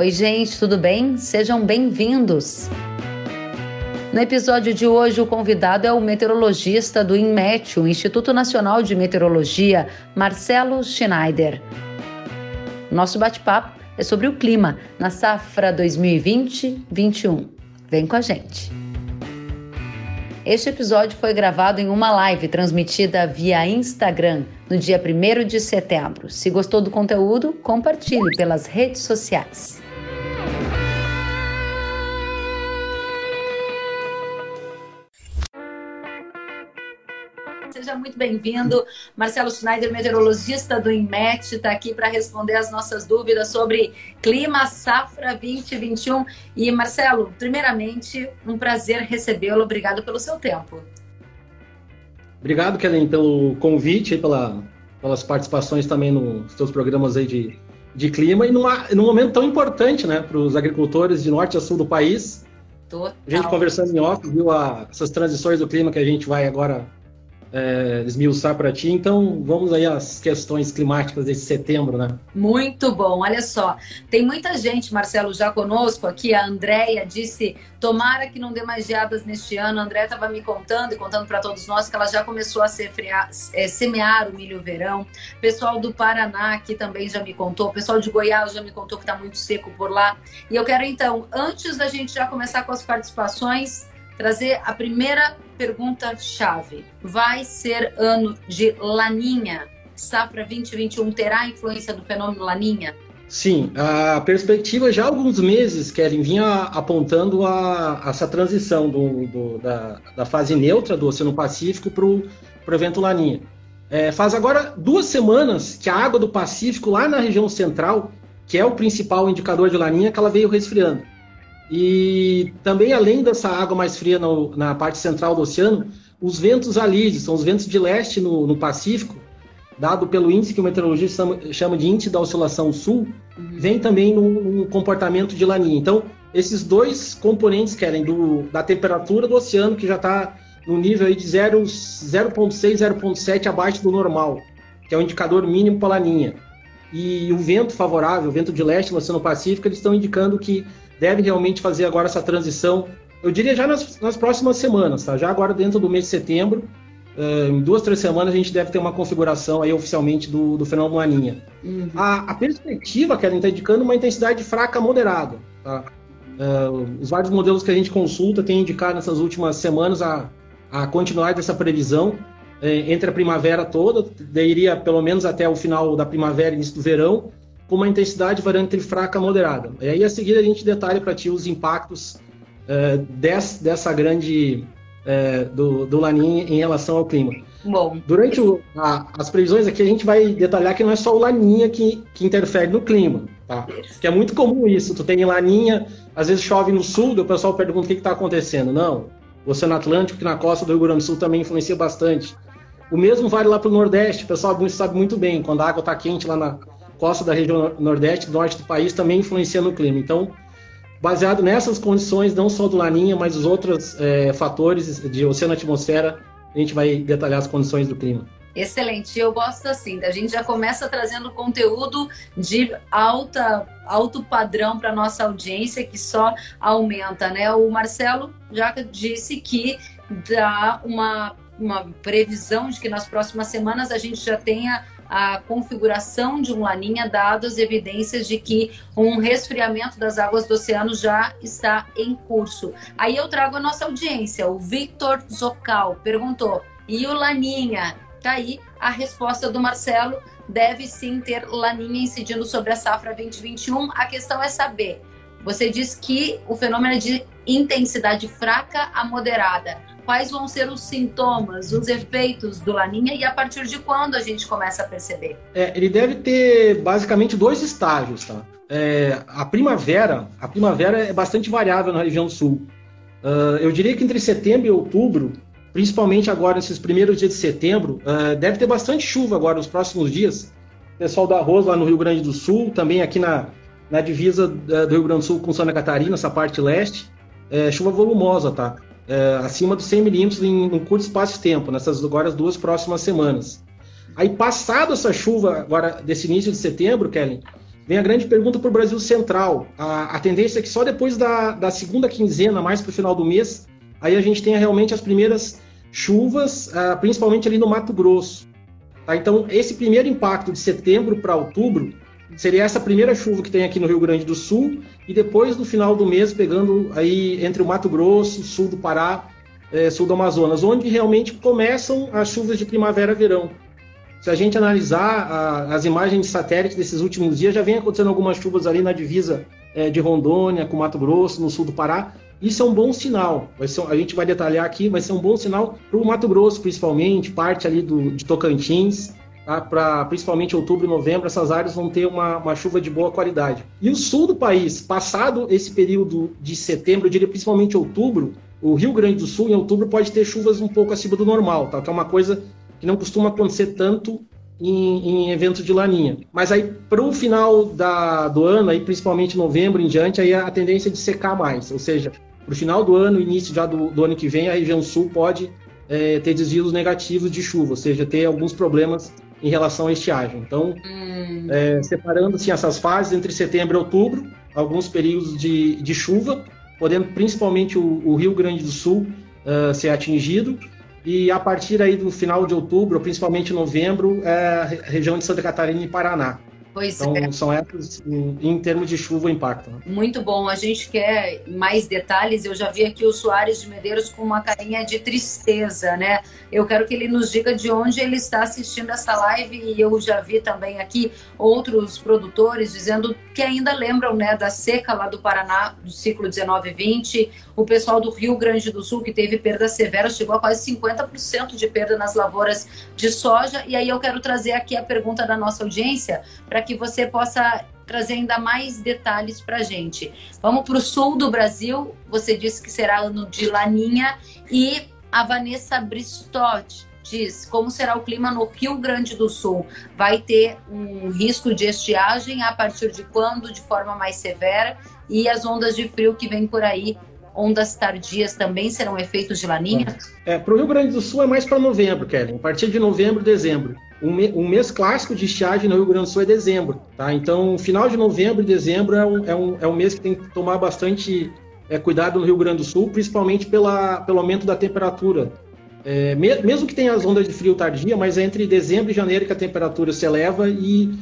Oi, gente, tudo bem? Sejam bem-vindos. No episódio de hoje, o convidado é o meteorologista do INMET, o Instituto Nacional de Meteorologia, Marcelo Schneider. Nosso bate-papo é sobre o clima na safra 2020-21. Vem com a gente. Este episódio foi gravado em uma live transmitida via Instagram no dia 1 de setembro. Se gostou do conteúdo, compartilhe pelas redes sociais. Seja muito bem-vindo. Marcelo Schneider, meteorologista do INMET, está aqui para responder as nossas dúvidas sobre clima, safra 2021. E, Marcelo, primeiramente, um prazer recebê-lo. Obrigado pelo seu tempo. Obrigado, Kellen, pelo convite, pela, pelas participações também nos seus programas aí de, de clima e numa, num momento tão importante né, para os agricultores de norte a sul do país. Total. A gente conversando em off, viu a, essas transições do clima que a gente vai agora é, esmiuçar para ti. Então, vamos aí às questões climáticas desse setembro, né? Muito bom. Olha só, tem muita gente, Marcelo, já conosco aqui. A Andréia disse: tomara que não dê mais geadas neste ano. A Andréia estava me contando e contando para todos nós que ela já começou a é, semear o milho verão. Pessoal do Paraná aqui também já me contou. Pessoal de Goiás já me contou que está muito seco por lá. E eu quero então, antes da gente já começar com as participações, trazer a primeira pergunta-chave. Vai ser ano de laninha? Safra 2021 terá influência do fenômeno laninha? Sim, a perspectiva já há alguns meses, Kevin, vinha apontando a, essa transição do, do, da, da, fase neutra do Oceano Pacífico para o evento Laninha. É, faz agora duas semanas que a água do Pacífico, lá na região central, que é o principal indicador de Laninha, que ela veio resfriando. E também, além dessa água mais fria no, na parte central do oceano, os ventos alísios, são os ventos de leste no, no Pacífico, dado pelo índice que o meteorologista chama de índice da oscilação sul, uhum. vem também no, comportamento de laninha. Então, esses dois componentes querem do, da temperatura do oceano, que já está no nível aí de 0,6, 0,7 abaixo do normal, que é o indicador mínimo para laninha. E o vento favorável, o vento de leste no Oceano Pacífico, eles estão indicando que deve realmente fazer agora essa transição, eu diria já nas, nas próximas semanas, tá? Já agora dentro do mês de setembro, uh, em duas, três semanas, a gente deve ter uma configuração aí oficialmente do, do fenômeno Laninha. Uhum. A, a, perspectiva, está indicando uma intensidade fraca moderada, tá? Uh, os vários modelos que a gente consulta têm indicado nessas últimas semanas a, a continuidade dessa previsão eh, entre a primavera toda, daí iria pelo menos até o final da primavera, início do verão, com uma intensidade variando entre fraca e moderada. E aí, a seguir, a gente detalha para ti os impactos desse, dessa grande uh, do, do Laninha em relação ao clima. Bom. Durante o, a, as previsões aqui, a gente vai detalhar que não é só o Laninha que, que interfere no clima, tá? Que é muito comum isso. Tu tem Laninha, às vezes chove no sul, o pessoal pergunta o que está acontecendo. Não. O Oceano Atlântico, que na costa do Rio Grande do Sul também influencia bastante. O mesmo vale lá para o Nordeste, o pessoal sabe muito bem, quando a água está quente lá na, costa da região nordeste, norte do país, também influencia no clima. Então, baseado nessas condições, não só do Laninha, mas os outros é, fatores de oceano-atmosfera, a gente vai detalhar as condições do clima. Excelente, eu gosto assim, a gente já começa trazendo conteúdo de alta, alto padrão para nossa audiência que só aumenta, né? O Marcelo já disse que dá uma, uma previsão de que nas próximas semanas a gente já tenha a configuração de um laninha, dadas evidências de que um resfriamento das águas do oceano já está em curso. Aí eu trago a nossa audiência. O Victor Zocal perguntou: e o laninha? Tá aí a resposta do Marcelo. Deve sim ter laninha incidindo sobre a safra 2021. A questão é saber. Você diz que o fenômeno é de intensidade fraca a moderada quais vão ser os sintomas, os efeitos do Laninha e a partir de quando a gente começa a perceber? É, ele deve ter basicamente dois estágios, tá? É, a primavera, a primavera é bastante variável na região sul. Uh, eu diria que entre setembro e outubro, principalmente agora nesses primeiros dias de setembro, uh, deve ter bastante chuva agora nos próximos dias. pessoal do arroz lá no Rio Grande do Sul, também aqui na, na divisa uh, do Rio Grande do Sul com Santa Catarina, essa parte leste, é, chuva volumosa, tá? É, acima dos 100 milímetros em um curto espaço de tempo, nessas agora as duas próximas semanas. Aí, passado essa chuva, agora desse início de setembro, Kellen, vem a grande pergunta para o Brasil Central. A, a, tendência é que só depois da, da segunda quinzena, mais para o final do mês, aí a gente tenha realmente as primeiras chuvas, uh, principalmente ali no Mato Grosso. Tá? Então, esse primeiro impacto de setembro para outubro seria essa primeira chuva que tem aqui no Rio Grande do Sul e depois no final do mês pegando aí entre o Mato Grosso, sul do Pará, eh, sul do Amazonas, onde realmente começam as chuvas de primavera-verão. Se a gente analisar a, as imagens de satélite desses últimos dias, já vem acontecendo algumas chuvas ali na divisa eh, de Rondônia com Mato Grosso, no sul do Pará, isso é um bom sinal. Ser, a gente vai detalhar aqui, vai ser um bom sinal para o Mato Grosso, principalmente, parte ali do, de Tocantins, tá? para principalmente outubro e novembro, essas áreas vão ter uma, uma, chuva de boa qualidade. E o sul do país, passado esse período de setembro, eu diria principalmente outubro, o Rio Grande do Sul, em outubro, pode ter chuvas um pouco acima do normal, tá? que é uma coisa que não costuma acontecer tanto em, em eventos de laninha. Mas aí, para o final da, do ano, aí, principalmente novembro em diante, aí a tendência é de secar mais, ou seja, para o final do ano, início já do, do, ano que vem, a região sul pode é, ter desvios negativos de chuva, ou seja, ter alguns problemas em relação à estiagem. Então, hum. é, separando assim, essas fases entre setembro e outubro, alguns períodos de, de chuva, podendo principalmente o, o Rio Grande do Sul uh, ser atingido, e a partir aí do final de outubro, principalmente novembro, é a região de Santa Catarina e Paraná. Pois então, é. são épocas, em, em, termos de chuva, o impacto. Né? Muito bom. A gente quer mais detalhes. Eu já vi aqui o Soares de Medeiros com uma carinha de tristeza, né? Eu quero que ele nos diga de onde ele está assistindo essa live e eu já vi também aqui outros produtores dizendo que ainda lembram, né, da seca lá do Paraná, do ciclo 19-20. O pessoal do Rio Grande do Sul, que teve perda severa, chegou a quase 50% de perda nas lavouras de soja. E aí eu quero trazer aqui a pergunta da nossa audiência para para que você possa trazer ainda mais detalhes para a gente. Vamos para o sul do Brasil, você disse que será ano de laninha, e a Vanessa Bristott diz como será o clima no Rio Grande do Sul. Vai ter um risco de estiagem a partir de quando, de forma mais severa, e as ondas de frio que vem por aí ondas tardias também serão efeitos de laninha? É, para o Rio Grande do Sul é mais para novembro, Kellen. A partir de novembro, dezembro. Um, mês clássico de estiagem no Rio Grande do Sul é dezembro, tá? Então, final de novembro e dezembro é um, é um, é um mês que tem que tomar bastante é, cuidado no Rio Grande do Sul, principalmente pela, pelo aumento da temperatura. É, me, mesmo que tenha as ondas de frio tardia, mas é entre dezembro e janeiro que a temperatura se eleva e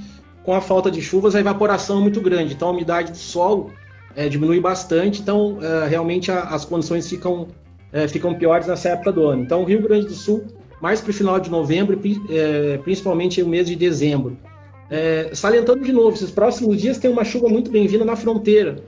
com a falta de chuvas a evaporação é muito grande. Então, a umidade do solo é, diminui bastante, então é, realmente a, as condições ficam, é, ficam piores nessa época do ano. Então, o Rio Grande do Sul, mais para o final de novembro, é, principalmente o mês de dezembro. É, salientando de novo, esses próximos dias tem uma chuva muito bem-vinda na fronteira.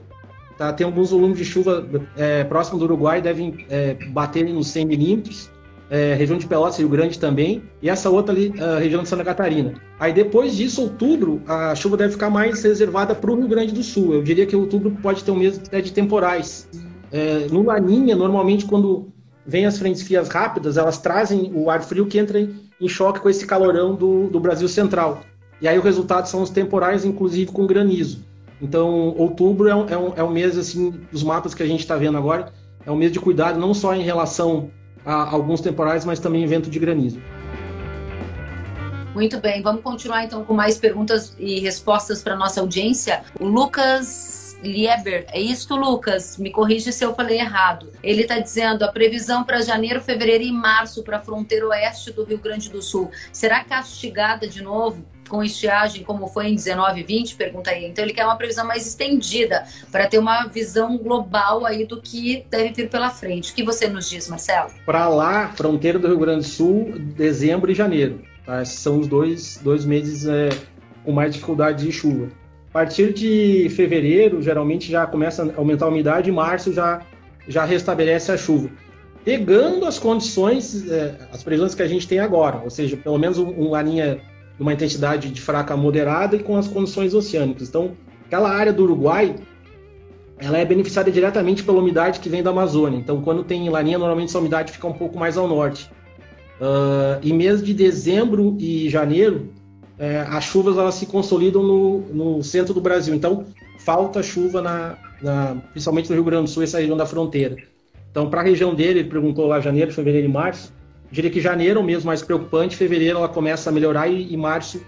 Tá? Tem alguns volumes de chuva é, próximo do Uruguai, devem bater nos 100 milímetros é, região de Pelotas, Rio Grande também, e essa outra ali, a região de Santa Catarina. Aí depois disso, outubro, a chuva deve ficar mais reservada para o Rio Grande do Sul. Eu diria que outubro pode ter um mês de temporais. É, no Laninha, normalmente, quando vem as frentes frias rápidas, elas trazem o ar frio que entra em choque com esse calorão do, do Brasil Central. E aí o resultado são os temporais, inclusive com granizo. Então, outubro é um, é um, é um mês, assim, dos mapas que a gente está vendo agora, é um mês de cuidado, não só em relação a alguns temporais, mas também vento de granizo. Muito bem, vamos continuar então com mais perguntas e respostas para nossa audiência. O Lucas Lieber, é isso, Lucas? Me corrija se eu falei errado. Ele está dizendo a previsão para janeiro, fevereiro e março para a fronteira oeste do Rio Grande do Sul será castigada de novo? com estiagem, como foi em 19 e 20? Pergunta aí. Então ele quer uma previsão mais estendida para ter uma visão global aí do que deve vir pela frente. O que você nos diz, Marcelo? Para lá, fronteira do Rio Grande do Sul, dezembro e janeiro. Tá? São os dois, dois meses é, com mais dificuldade de chuva. A partir de fevereiro, geralmente já começa a aumentar a umidade, e março já, já restabelece a chuva. Pegando as condições, é, as previsões que a gente tem agora, ou seja, pelo menos uma linha uma intensidade de fraca moderada e com as condições oceânicas. Então, aquela área do Uruguai, ela é beneficiada diretamente pela umidade que vem da Amazônia. Então, quando tem laninha, normalmente essa umidade fica um pouco mais ao norte. Uh, e mês de dezembro e janeiro, é, as chuvas elas se consolidam no, no centro do Brasil. Então, falta chuva, na, na, principalmente no Rio Grande do Sul, essa região da fronteira. Então, para a região dele, ele perguntou lá janeiro, fevereiro e março, diria que janeiro é o mês mais preocupante, fevereiro ela começa a melhorar e, e março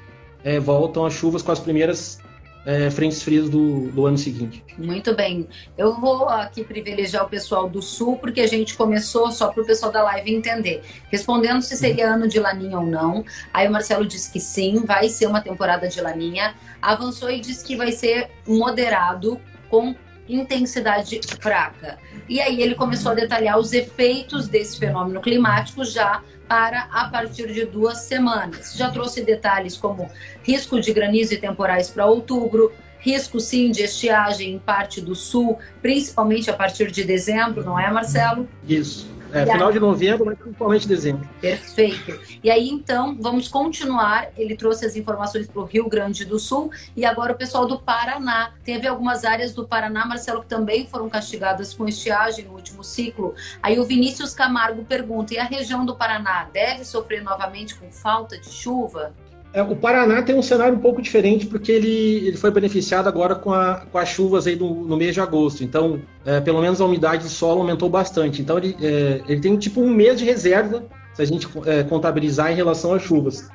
é, voltam as chuvas com as primeiras é, frentes frias do, do ano seguinte. Muito bem. Eu vou aqui privilegiar o pessoal do Sul, porque a gente começou só para o pessoal da live entender. Respondendo se seria ano de laninha ou não. Aí o Marcelo disse que sim, vai ser uma temporada de laninha. Avançou e disse que vai ser moderado com intensidade fraca. E aí ele começou a detalhar os efeitos desse fenômeno climático já para a partir de duas semanas. Já trouxe detalhes como risco de granizo e temporais para outubro, risco sim de estiagem em parte do sul, principalmente a partir de dezembro, não é, Marcelo? Isso. É, final aí... de novembro, mas principalmente dezembro. Perfeito. E aí, então, vamos continuar. Ele trouxe as informações para o Rio Grande do Sul e agora o pessoal do Paraná. Teve algumas áreas do Paraná, Marcelo, que também foram castigadas com estiagem no último ciclo. Aí o Vinícius Camargo pergunta: e a região do Paraná deve sofrer novamente com falta de chuva? É, o Paraná tem um cenário um pouco diferente porque ele, ele foi beneficiado agora com, a, com as chuvas aí do, no mês de agosto. Então, é, pelo menos a umidade do solo aumentou bastante. Então, ele, é, ele tem tipo um mês de reserva, se a gente é, contabilizar em relação às chuvas.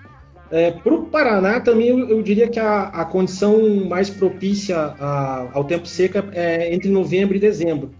É, Para o Paraná, também eu, eu, diria que a, a condição mais propícia a, ao tempo seco é entre novembro e dezembro.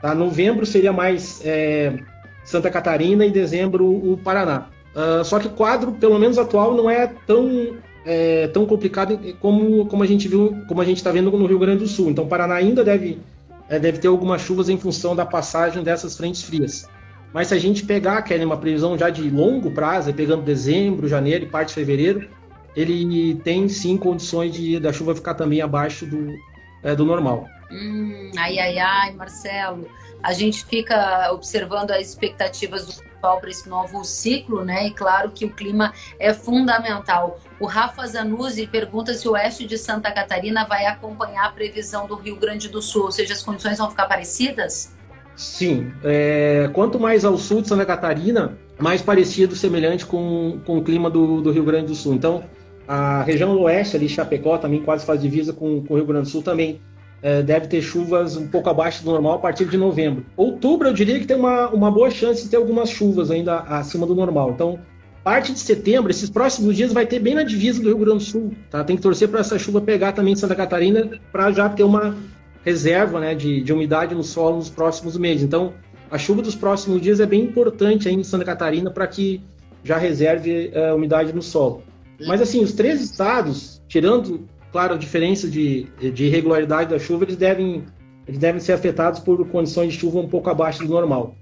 Tá? Novembro seria mais é, Santa Catarina e dezembro o Paraná. Uh, só que o quadro, pelo menos atual, não é tão, é, tão complicado como, como a gente viu, como a gente está vendo no Rio Grande do Sul. Então, o Paraná ainda deve, é, deve ter algumas chuvas em função da passagem dessas frentes frias. Mas se a gente pegar, Kelly, uma previsão já de longo prazo, pegando dezembro, janeiro e parte de fevereiro, ele tem sim condições de da chuva ficar também abaixo do, é, do normal. Hum, ai, ai, ai, Marcelo. A gente fica observando as expectativas do para esse novo ciclo, né? E claro que o clima é fundamental. O Rafa Zanuzzi pergunta se o oeste de Santa Catarina vai acompanhar a previsão do Rio Grande do Sul, ou seja, as condições vão ficar parecidas? Sim. É, quanto mais ao sul de Santa Catarina, mais parecido, semelhante com, com o clima do, do Rio Grande do Sul. Então, a região oeste, ali, Chapecó, também quase faz divisa com, com o Rio Grande do Sul, também é, deve ter chuvas um pouco abaixo do normal a partir de novembro. Outubro, eu diria que tem uma, uma boa chance de ter algumas chuvas ainda acima do normal. Então, parte de setembro, esses próximos dias, vai ter bem na divisa do Rio Grande do Sul. Tá? Tem que torcer para essa chuva pegar também em Santa Catarina, para já ter uma reserva né, de, de umidade no solo nos próximos meses. Então, a chuva dos próximos dias é bem importante aí em Santa Catarina para que já reserve uh, umidade no solo. Mas assim, os três estados, tirando claro, a diferença de, de irregularidade da chuva, eles devem, eles devem ser afetados por condições de chuva um pouco abaixo do normal.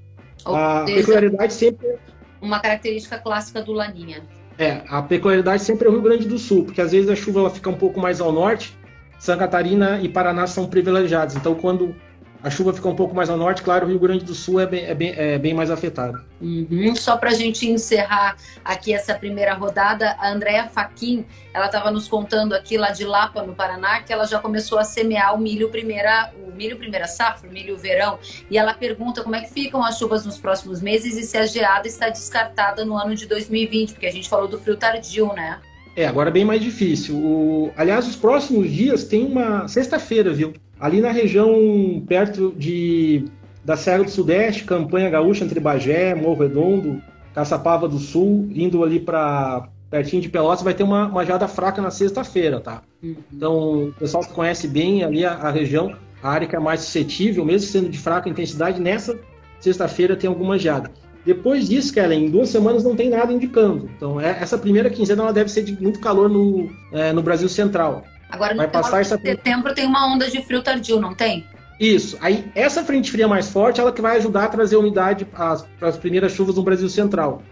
Ou a seja, peculiaridade sempre. Uma característica clássica do Laninha. É, a peculiaridade sempre é o Rio Grande do Sul, porque às vezes a chuva ela fica um pouco mais ao norte, Santa Catarina e Paraná são privilegiados. Então, quando a chuva fica um pouco mais ao norte, claro, o Rio Grande do Sul é bem, é bem, é bem mais afetado. Uhum. Só para a gente encerrar aqui essa primeira rodada, a Andréa Faquin, ela estava nos contando aqui lá de Lapa, no Paraná, que ela já começou a semear o milho primeira, o milho primeira safra, o milho verão, e ela pergunta como é que ficam as chuvas nos próximos meses e se a geada está descartada no ano de 2020, porque a gente falou do frio tardio, né? É, agora é bem mais difícil. O... Aliás, os próximos dias tem uma sexta-feira, viu? Ali na região perto de da Serra do Sudeste, Campanha Gaúcha entre Bagé, Morro Redondo, Caçapava do Sul, indo ali para pertinho de Pelotas, vai ter uma, uma geada fraca na sexta-feira, tá? Uhum. Então, o pessoal que conhece bem ali a, a, região, a área que é mais suscetível, mesmo sendo de fraca intensidade, nessa sexta-feira tem alguma geada. Depois disso, Kellen, em duas semanas não tem nada indicando. Então, é, essa primeira quinzena ela deve ser de muito calor no, é, no Brasil Central. Agora, no vai passar de setembro tem uma onda de frio tardio, não tem? Isso. Aí, essa frente fria mais forte, ela que vai ajudar a trazer umidade para as primeiras chuvas no Brasil Central.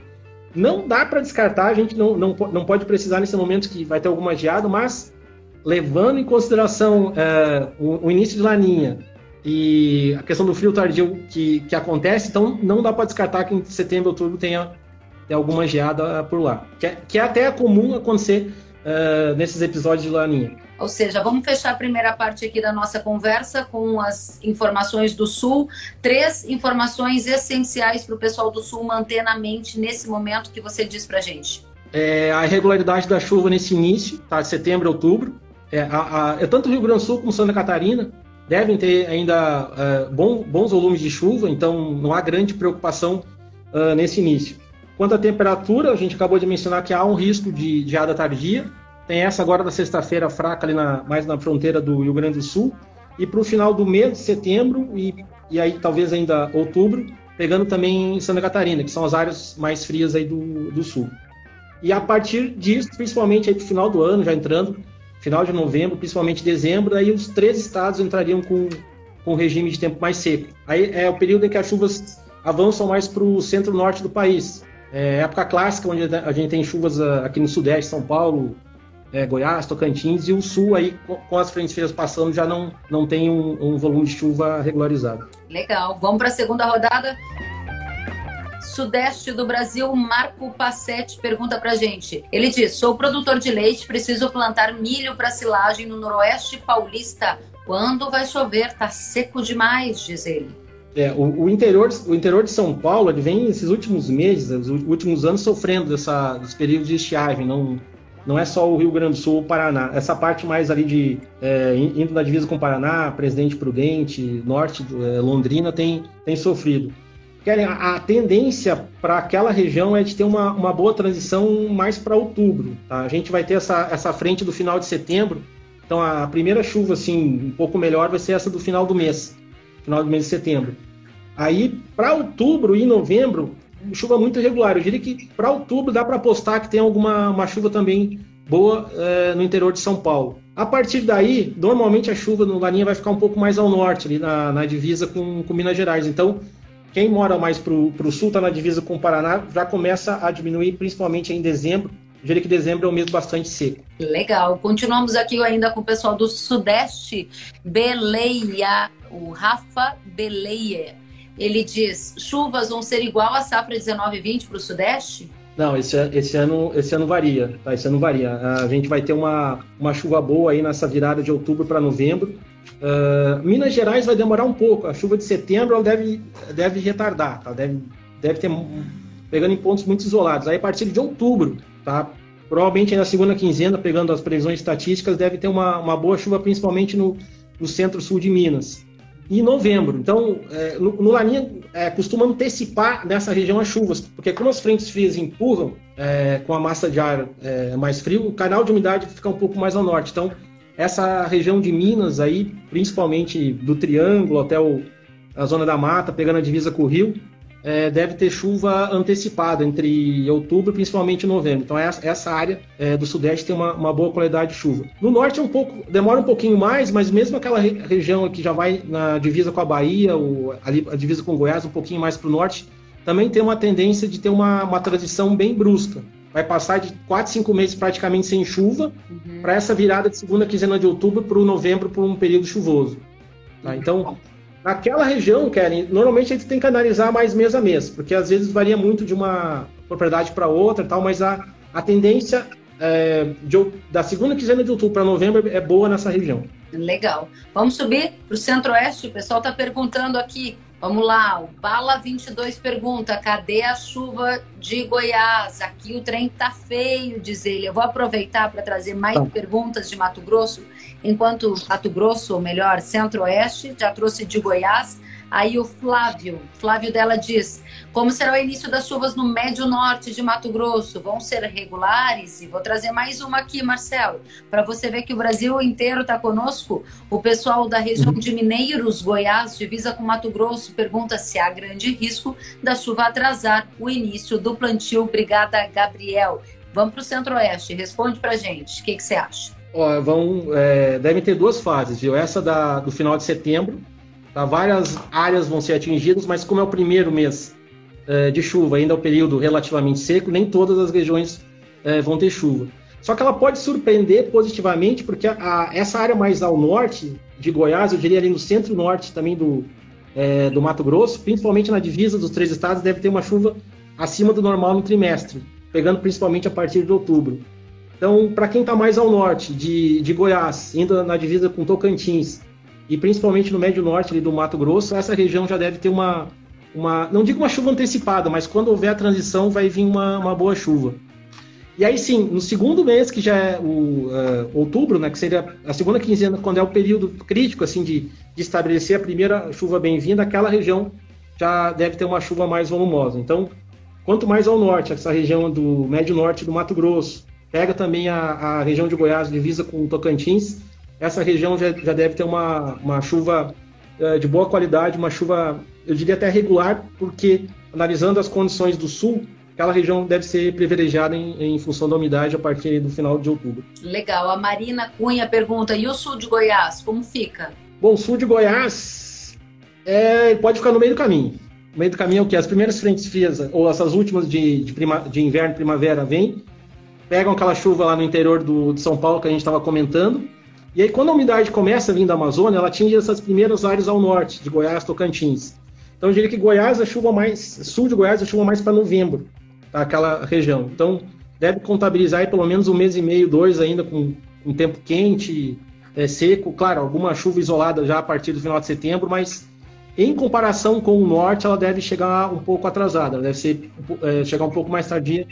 Não dá para descartar, a gente não, não, não pode precisar nesse momento que vai ter alguma geada, mas levando em consideração é, o, o, início de laninha e a questão do frio tardio que, que acontece, então não dá para descartar que em setembro, outubro tenha, tenha alguma geada por lá. Que é, que é até comum acontecer uh, nesses episódios de laninha. Ou seja, vamos fechar a primeira parte aqui da nossa conversa com as informações do Sul. Três informações essenciais para o pessoal do Sul manter na mente nesse momento que você diz para gente. É a irregularidade da chuva nesse início, tá? De setembro a outubro. É, a, a, é tanto Rio Grande do Sul como Santa Catarina devem ter ainda uh, bom, bons volumes de chuva, então não há grande preocupação uh, nesse início. Quanto à temperatura, a gente acabou de mencionar que há um risco de geada tardia, tem essa agora da sexta-feira fraca ali na, mais na fronteira do Rio Grande do Sul. E para o final do mês de setembro e, e aí talvez ainda outubro, pegando também Santa Catarina, que são as áreas mais frias aí do, do sul. E a partir disso, principalmente aí para o final do ano, já entrando, final de novembro, principalmente dezembro, aí os três estados entrariam com, com regime de tempo mais seco. Aí é o período em que as chuvas avançam mais para o centro-norte do país. É época clássica, onde a gente tem chuvas ah, aqui no sudeste, São Paulo, é, Goiás, Tocantins, e o sul aí, com as frentes frias passando, já não, não tem um, um volume de chuva regularizado. Legal. Vamos para a segunda rodada? Sudeste do Brasil, Marco Passetti pergunta pra gente. Ele diz: Sou produtor de leite, preciso plantar milho para silagem no Noroeste Paulista. Quando vai chover? Tá seco demais, diz ele. É, o, o, interior, o interior de São Paulo ele vem esses últimos meses, os últimos anos sofrendo dessa, desse período de estiagem. Não, não é só o Rio Grande do Sul, o Paraná. Essa parte mais ali de é, indo na divisa com o Paraná, Presidente Prudente, Norte, é, Londrina tem, tem sofrido. A, a tendência para aquela região é de ter uma, uma boa transição mais para outubro. Tá? A gente vai ter essa, essa frente do final de setembro. Então a primeira chuva assim um pouco melhor vai ser essa do final do mês, final do mês de setembro. Aí para outubro e novembro chuva muito irregular. Eu diria que para outubro dá para apostar que tem alguma uma chuva também boa é, no interior de São Paulo. A partir daí, normalmente a chuva no Laninha vai ficar um pouco mais ao norte, ali na, na divisa com, com, Minas Gerais. Então, quem mora mais para o sul, está na divisa com o Paraná, já começa a diminuir, principalmente em dezembro. Eu diria que dezembro é um mês bastante seco. Legal. Continuamos aqui ainda com o pessoal do Sudeste. Beleia, o Rafa Beleia ele diz: chuvas vão ser igual à safra 19 e 20 para o Sudeste? Não, esse, esse, ano, esse ano varia, tá? Esse ano varia. A gente vai ter uma, uma chuva boa aí nessa virada de outubro para novembro. Uh, Minas Gerais vai demorar um pouco. A chuva de setembro ela deve, deve retardar, tá? Deve, deve ter pegando em pontos muito isolados. Aí a partir de outubro, tá? Provavelmente na segunda quinzena, pegando as previsões estatísticas, deve ter uma, uma boa chuva, principalmente no, no centro-sul de Minas e novembro. Então, é, no, no Laninha é, costuma antecipar nessa região as chuvas, porque como as frentes frias empurram é, com a massa de ar é, mais frio, o canal de umidade fica um pouco mais ao norte. Então, essa região de Minas aí, principalmente do Triângulo até o, a zona da mata, pegando a divisa com o Rio, é, deve ter chuva antecipada entre outubro, principalmente novembro. Então essa, essa área é, do sudeste tem uma, uma, boa qualidade de chuva. No norte é um pouco demora um pouquinho mais, mas mesmo aquela re, região que já vai na divisa com a Bahia, ou ali a divisa com Goiás, um pouquinho mais para o norte, também tem uma tendência de ter uma, uma transição bem brusca. Vai passar de 4, 5 meses praticamente sem chuva uhum. para essa virada de segunda quinzena de outubro para o novembro, por um período chuvoso. Tá? Então, Naquela região, Keren, normalmente a gente tem que analisar mais mês a mês, porque às vezes varia muito de uma propriedade para outra tal, mas a, a tendência é, de, da segunda quinzena de outubro para novembro é boa nessa região. Legal. Vamos subir para o centro-oeste? O pessoal está perguntando aqui Vamos lá, o Bala 22 pergunta: cadê a chuva de Goiás? Aqui o trem tá feio, diz ele. Eu vou aproveitar para trazer mais tá. perguntas de Mato Grosso, enquanto Mato Grosso, ou melhor, Centro-Oeste, já trouxe de Goiás. Aí o Flávio, Flávio dela diz: como será o início das chuvas no médio norte de Mato Grosso? Vão ser regulares? E vou trazer mais uma aqui, Marcelo, para você ver que o Brasil inteiro está conosco. O pessoal da região de Mineiros, Goiás, divisa com Mato Grosso, pergunta se há grande risco da chuva atrasar o início do plantio. Obrigada, Gabriel. Vamos para o Centro-Oeste. Responde para gente. O que, que você acha? Ó, vão, é, devem ter duas fases, viu? Essa da, do final de setembro, Tá? Várias áreas vão ser atingidas, mas como é o primeiro mês é, de chuva, ainda é um período relativamente seco, nem todas as regiões é, vão ter chuva. Só que ela pode surpreender positivamente, porque a, a, essa área mais ao norte de Goiás, eu diria ali no centro-norte também do, é, do Mato Grosso, principalmente na divisa dos três estados, deve ter uma chuva acima do normal no trimestre, pegando principalmente a partir de outubro. Então, para quem está mais ao norte de, de Goiás, indo na divisa com Tocantins, e principalmente no médio norte ali do Mato Grosso, essa região já deve ter uma, uma não digo uma chuva antecipada, mas quando houver a transição vai vir uma, uma boa chuva. E aí sim, no segundo mês, que já é o uh, outubro, né, que seria a segunda quinzena, quando é o período crítico assim de, de estabelecer a primeira chuva bem-vinda, aquela região já deve ter uma chuva mais volumosa. Então, quanto mais ao norte, essa região do médio norte do Mato Grosso, pega também a, a região de Goiás, divisa com Tocantins, essa região já, já deve ter uma, uma chuva uh, de boa qualidade, uma chuva, eu diria até regular, porque analisando as condições do sul, aquela região deve ser privilegiada em, em, função da umidade a partir do final de outubro. Legal. A Marina Cunha pergunta: e o sul de Goiás, como fica? Bom, o sul de Goiás é, pode ficar no meio do caminho. No meio do caminho é o que? As primeiras frentes frias, ou essas últimas de, de, prima, de inverno e primavera, vêm, pegam aquela chuva lá no interior do, de São Paulo que a gente estava comentando. E aí, quando a umidade começa a vir da Amazônia, ela atinge essas primeiras áreas ao norte, de Goiás, Tocantins. Então, eu diria que Goiás, a chuva mais. Sul de Goiás, a chuva mais para novembro aquela região. Então, deve contabilizar aí pelo menos um mês e meio, dois ainda, com um tempo quente, é, seco. Claro, alguma chuva isolada já a partir do final de setembro, mas em comparação com o norte, ela deve chegar um pouco atrasada, deve ser, é, chegar um pouco mais tardia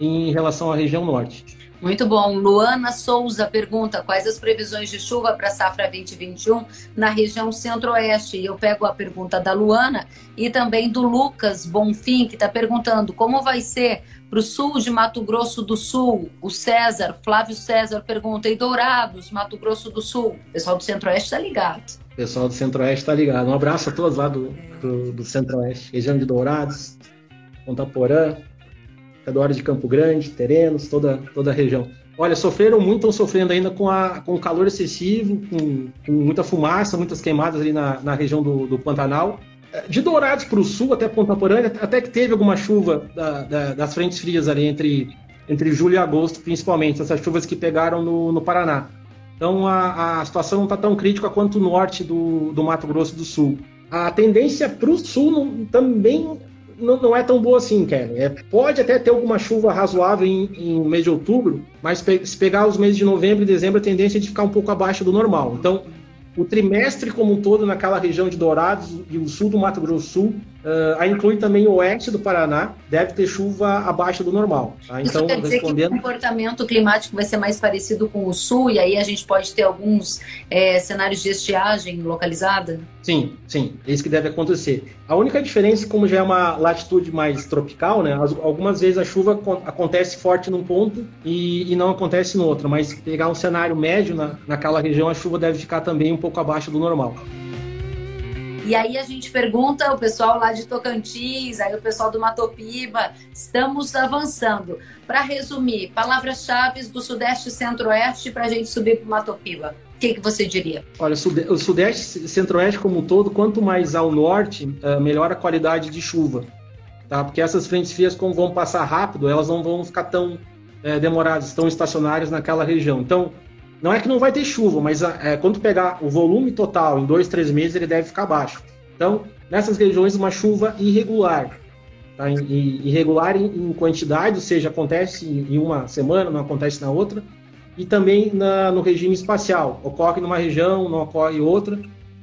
em relação à região norte. Muito bom. Luana Souza pergunta quais as previsões de chuva para a safra 2021 na região centro-oeste. E eu pego a pergunta da Luana e também do Lucas Bonfim, que está perguntando como vai ser para o sul de Mato Grosso do Sul. O César, Flávio César pergunta, e Dourados, Mato Grosso do Sul? O pessoal do centro-oeste está ligado. O pessoal do centro-oeste está ligado. Um abraço a todos lá do, do, do centro-oeste, região de Dourados, Ponta Porã, redor de Campo Grande, Terenos, toda, toda a região. Olha, sofreram muito, estão sofrendo ainda com, a, com o calor excessivo, com, com muita fumaça, muitas queimadas ali na, na região do, do Pantanal. É, de Dourados para o sul, até Ponta Porã, até que teve alguma chuva da, da, das frentes frias ali entre, entre julho e agosto, principalmente, essas chuvas que pegaram no, no Paraná. Então a, a situação não está tão crítica quanto o norte do, do Mato Grosso do Sul. A tendência para o sul não, também não, não é tão boa assim, Kelly. É, pode até ter alguma chuva razoável em, em mês de outubro, mas pe se pegar os meses de novembro e dezembro, a tendência é de ficar um pouco abaixo do normal. Então, o trimestre como um todo naquela região de Dourados e o sul do Mato Grosso Sul, uh, inclui também o oeste do Paraná, deve ter chuva abaixo do normal. Tá? Então, Isso quer dizer respondendo... que o comportamento climático vai ser mais parecido com o sul e aí a gente pode ter alguns é, cenários de estiagem localizada? Sim, sim, é isso que deve acontecer. A única diferença, como já é uma latitude mais tropical, né, algumas vezes a chuva acontece forte num ponto e, e não acontece no outro, mas pegar um cenário médio na, naquela região, a chuva deve ficar também um pouco abaixo do normal. E aí a gente pergunta o pessoal lá de Tocantins, aí o pessoal do Matopiba, estamos avançando. Para resumir, palavras-chave do Sudeste e Centro-Oeste para a gente subir para o Matopiba. O que, que você diria? Olha, o Sudeste Centro-Oeste como um todo, quanto mais ao norte, eh, melhor a qualidade de chuva. Tá? Porque essas frentes frias, como vão passar rápido, elas não vão ficar tão é, demoradas, tão estacionárias naquela região. Então, não é que não vai ter chuva, mas é, quando pegar o volume total em dois, três meses, ele deve ficar baixo. Então, nessas regiões, uma chuva irregular. Tá? Irregular em, em quantidade, ou seja, acontece em uma semana, não acontece na outra. E também na, no regime espacial. Ocorre numa região, não ocorre em outra.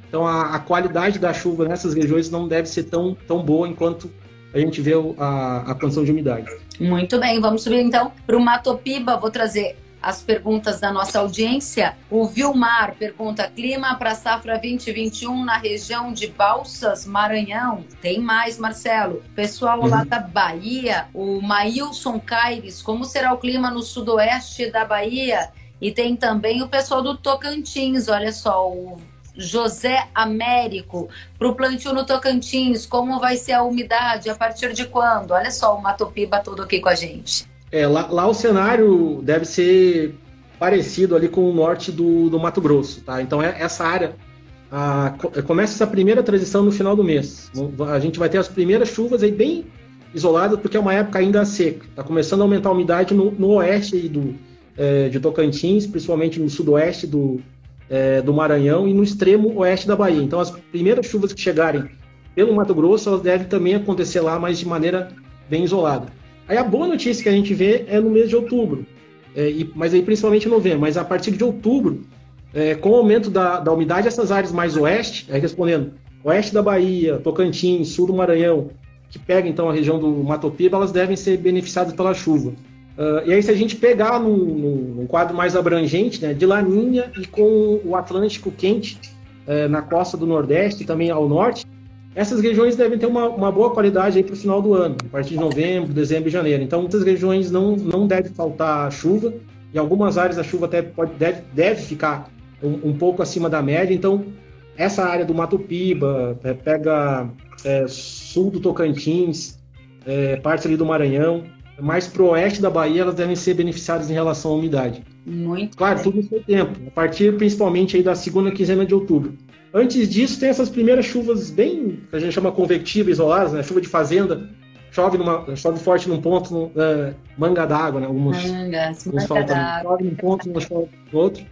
Então, a, a, qualidade da chuva nessas regiões não deve ser tão, tão boa enquanto a gente vê a, a condição de umidade. Muito bem, vamos subir então para o Matopiba. Vou trazer as perguntas da nossa audiência. O Vilmar pergunta: clima para safra 2021 na região de Balsas, Maranhão. Tem mais, Marcelo. Pessoal uhum. lá da Bahia, o Maílson Caires, como será o clima no sudoeste da Bahia? E tem também o pessoal do Tocantins, olha só, o José Américo, para o plantio no Tocantins, como vai ser a umidade, a partir de quando? Olha só o Matopiba todo aqui com a gente. É, lá, lá, o cenário deve ser parecido ali com o norte do, do Mato Grosso, tá? Então é, essa área a, começa essa primeira transição no final do mês. A gente vai ter as primeiras chuvas aí bem isoladas, porque é uma época ainda seca. Está começando a aumentar a umidade no, no oeste do, é, de Tocantins, principalmente no sudoeste do, é, do Maranhão e no extremo oeste da Bahia. Então as primeiras chuvas que chegarem pelo Mato Grosso, elas devem também acontecer lá, mas de maneira bem isolada. Aí a boa notícia que a gente vê é no mês de outubro, é, e, mas aí principalmente em novembro. Mas a partir de outubro, é, com o aumento da, da umidade, essas áreas mais oeste, é, respondendo, oeste da Bahia, Tocantins, sul do Maranhão, que pega então a região do Matopiba, elas devem ser beneficiadas pela chuva. Uh, e aí, se a gente pegar num, num, quadro mais abrangente, né, de Laninha e com o Atlântico quente uh, na costa do Nordeste e também ao norte, essas regiões devem ter uma, uma boa qualidade para o final do ano, a partir de novembro, dezembro e janeiro. Então, muitas regiões não, não deve faltar chuva, em algumas áreas a chuva até pode, deve, deve ficar um, um pouco acima da média. Então, essa área do Mato Piba, é, pega é, sul do Tocantins, é, parte ali do Maranhão, mais pro oeste da Bahia, elas devem ser beneficiadas em relação à umidade. Muito. Claro, bem. tudo no seu tempo, a partir principalmente aí da segunda quinzena de outubro. Antes disso, tem essas primeiras chuvas bem, que a gente chama convectiva, isoladas, né? Chuva de fazenda. Chove, numa, chove forte num ponto, uh, manga d'água, né? Alguns, Mangas, alguns manga d'água. Chove num ponto, no outro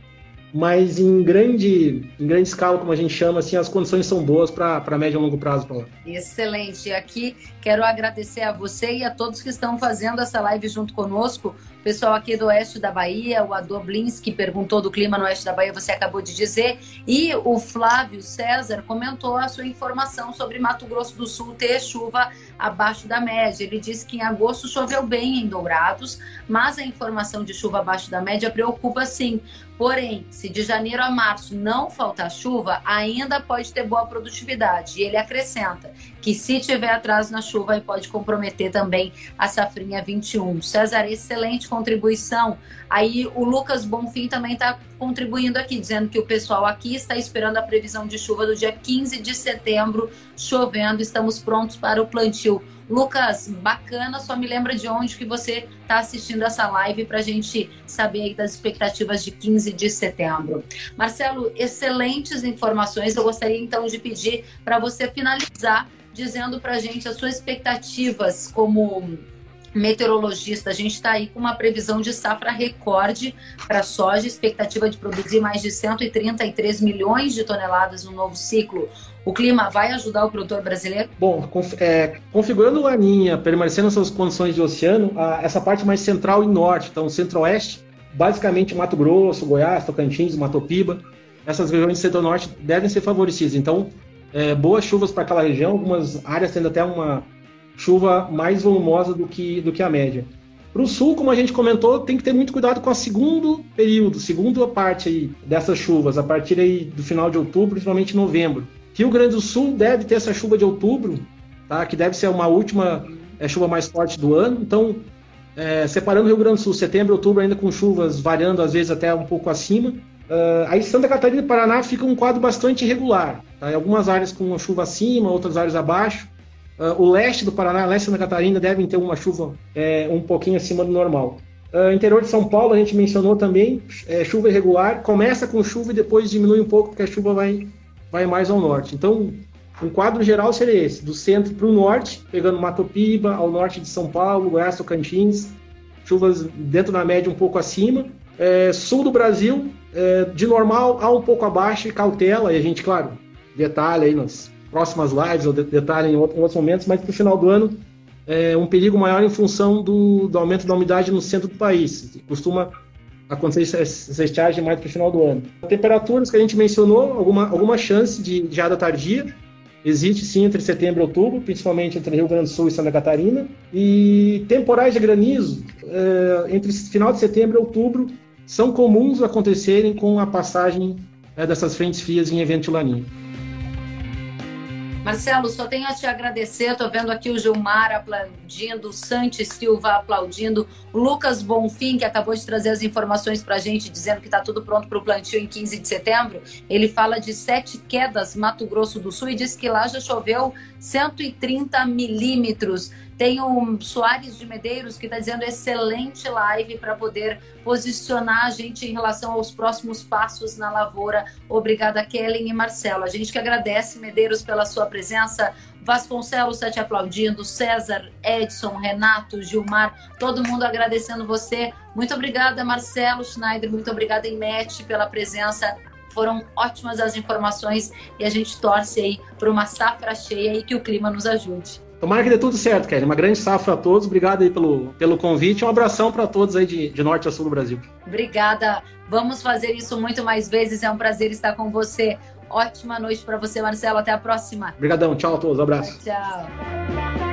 mas em grande, em grande escala, como a gente chama, assim, as condições são boas para médio e longo prazo para lá. Excelente. E aqui quero agradecer a você e a todos que estão fazendo essa live junto conosco. Pessoal aqui do oeste da Bahia, o Adoblins, que perguntou do clima no oeste da Bahia, você acabou de dizer. E o Flávio César comentou a sua informação sobre Mato Grosso do Sul ter chuva abaixo da média. Ele disse que em agosto choveu bem em Dourados, mas a informação de chuva abaixo da média preocupa sim. Porém, se de janeiro a março não faltar chuva, ainda pode ter boa produtividade. E ele acrescenta que se tiver atraso na chuva, pode comprometer também a safrinha 21. César, excelente contribuição. Aí o Lucas Bonfim também está contribuindo aqui, dizendo que o pessoal aqui está esperando a previsão de chuva do dia 15 de setembro, chovendo, estamos prontos para o plantio. Lucas, bacana, só me lembra de onde que você está assistindo essa live para a gente saber aí das expectativas de 15 de setembro. Marcelo, excelentes informações. Eu gostaria então de pedir para você finalizar dizendo para a gente as suas expectativas como meteorologista, a gente está aí com uma previsão de safra recorde para soja, expectativa de produzir mais de 133 milhões de toneladas no novo ciclo. O clima vai ajudar o produtor brasileiro? Bom, é, configurando a Laninha, permanecendo suas condições de oceano, a, essa parte mais central e norte, então centro-oeste, basicamente Mato Grosso, Goiás, Tocantins, Mato Piba, essas regiões centro-norte devem ser favorecidas. Então, é, boas chuvas para aquela região, algumas áreas tendo até uma chuva mais volumosa do que, do que a média. Para o sul, como a gente comentou, tem que ter muito cuidado com o segundo período, segunda parte aí dessas chuvas, a partir aí do final de outubro, principalmente novembro. Rio Grande do Sul deve ter essa chuva de outubro, tá? que deve ser uma última é, chuva mais forte do ano. Então, é, separando o Rio Grande do Sul, setembro outubro ainda com chuvas variando às vezes até um pouco acima. Uh, aí Santa Catarina e Paraná fica um quadro bastante irregular. Tá? Em algumas áreas com chuva acima, outras áreas abaixo. Uh, o leste do Paraná, leste de Santa Catarina, devem ter uma chuva é, um pouquinho acima do normal. Uh, interior de São Paulo, a gente mencionou também, é, chuva irregular. Começa com chuva e depois diminui um pouco, porque a chuva vai, vai mais ao norte. Então, um quadro geral seria esse: do centro para o norte, pegando Mato Piba, ao norte de São Paulo, Goiás, Tocantins, chuvas dentro da média um pouco acima. É, sul do Brasil, é, de normal a um pouco abaixo e cautela, e a gente, claro, detalha aí nas próximas lives, ou detalhe em, outros momentos, mas para o final do ano é um perigo maior em função do, do aumento da umidade no centro do país. Costuma acontecer estiagem mais para o final do ano. Temperaturas que a gente mencionou, alguma, alguma chance de geada tardia, existe sim entre setembro e outubro, principalmente entre Rio Grande do Sul e Santa Catarina. E temporais de granizo, é, entre final de setembro e outubro, são comuns acontecerem com a passagem é, dessas frentes frias em evento de laninha. Marcelo, só tenho a te agradecer. Estou vendo aqui o Gilmar aplaudindo, o Santi Silva aplaudindo, o Lucas Bonfim, que acabou de trazer as informações para a gente, dizendo que está tudo pronto para o plantio em 15 de setembro. Ele fala de sete quedas Mato Grosso do Sul e diz que lá já choveu 130 milímetros. Tem o Soares de Medeiros que está dizendo excelente live para poder posicionar a gente em relação aos próximos passos na lavoura. Obrigada, Kellen e Marcelo. A gente que agradece, Medeiros, pela sua presença. Vasconcelos está te aplaudindo, César, Edson, Renato, Gilmar, todo mundo agradecendo você. Muito obrigada, Marcelo Schneider, muito obrigada, Imete, pela presença. Foram ótimas as informações e a gente torce aí para uma safra cheia e que o clima nos ajude. Tomara que dê tudo certo, Kelly. Uma grande safra a todos. Obrigado aí pelo, pelo convite. Um abração para todos aí de, de norte a sul do Brasil. Obrigada. Vamos fazer isso muito mais vezes. É um prazer estar com você. Ótima noite para você, Marcelo. Até a próxima. Obrigadão. Tchau a todos. Um abraço. Tchau.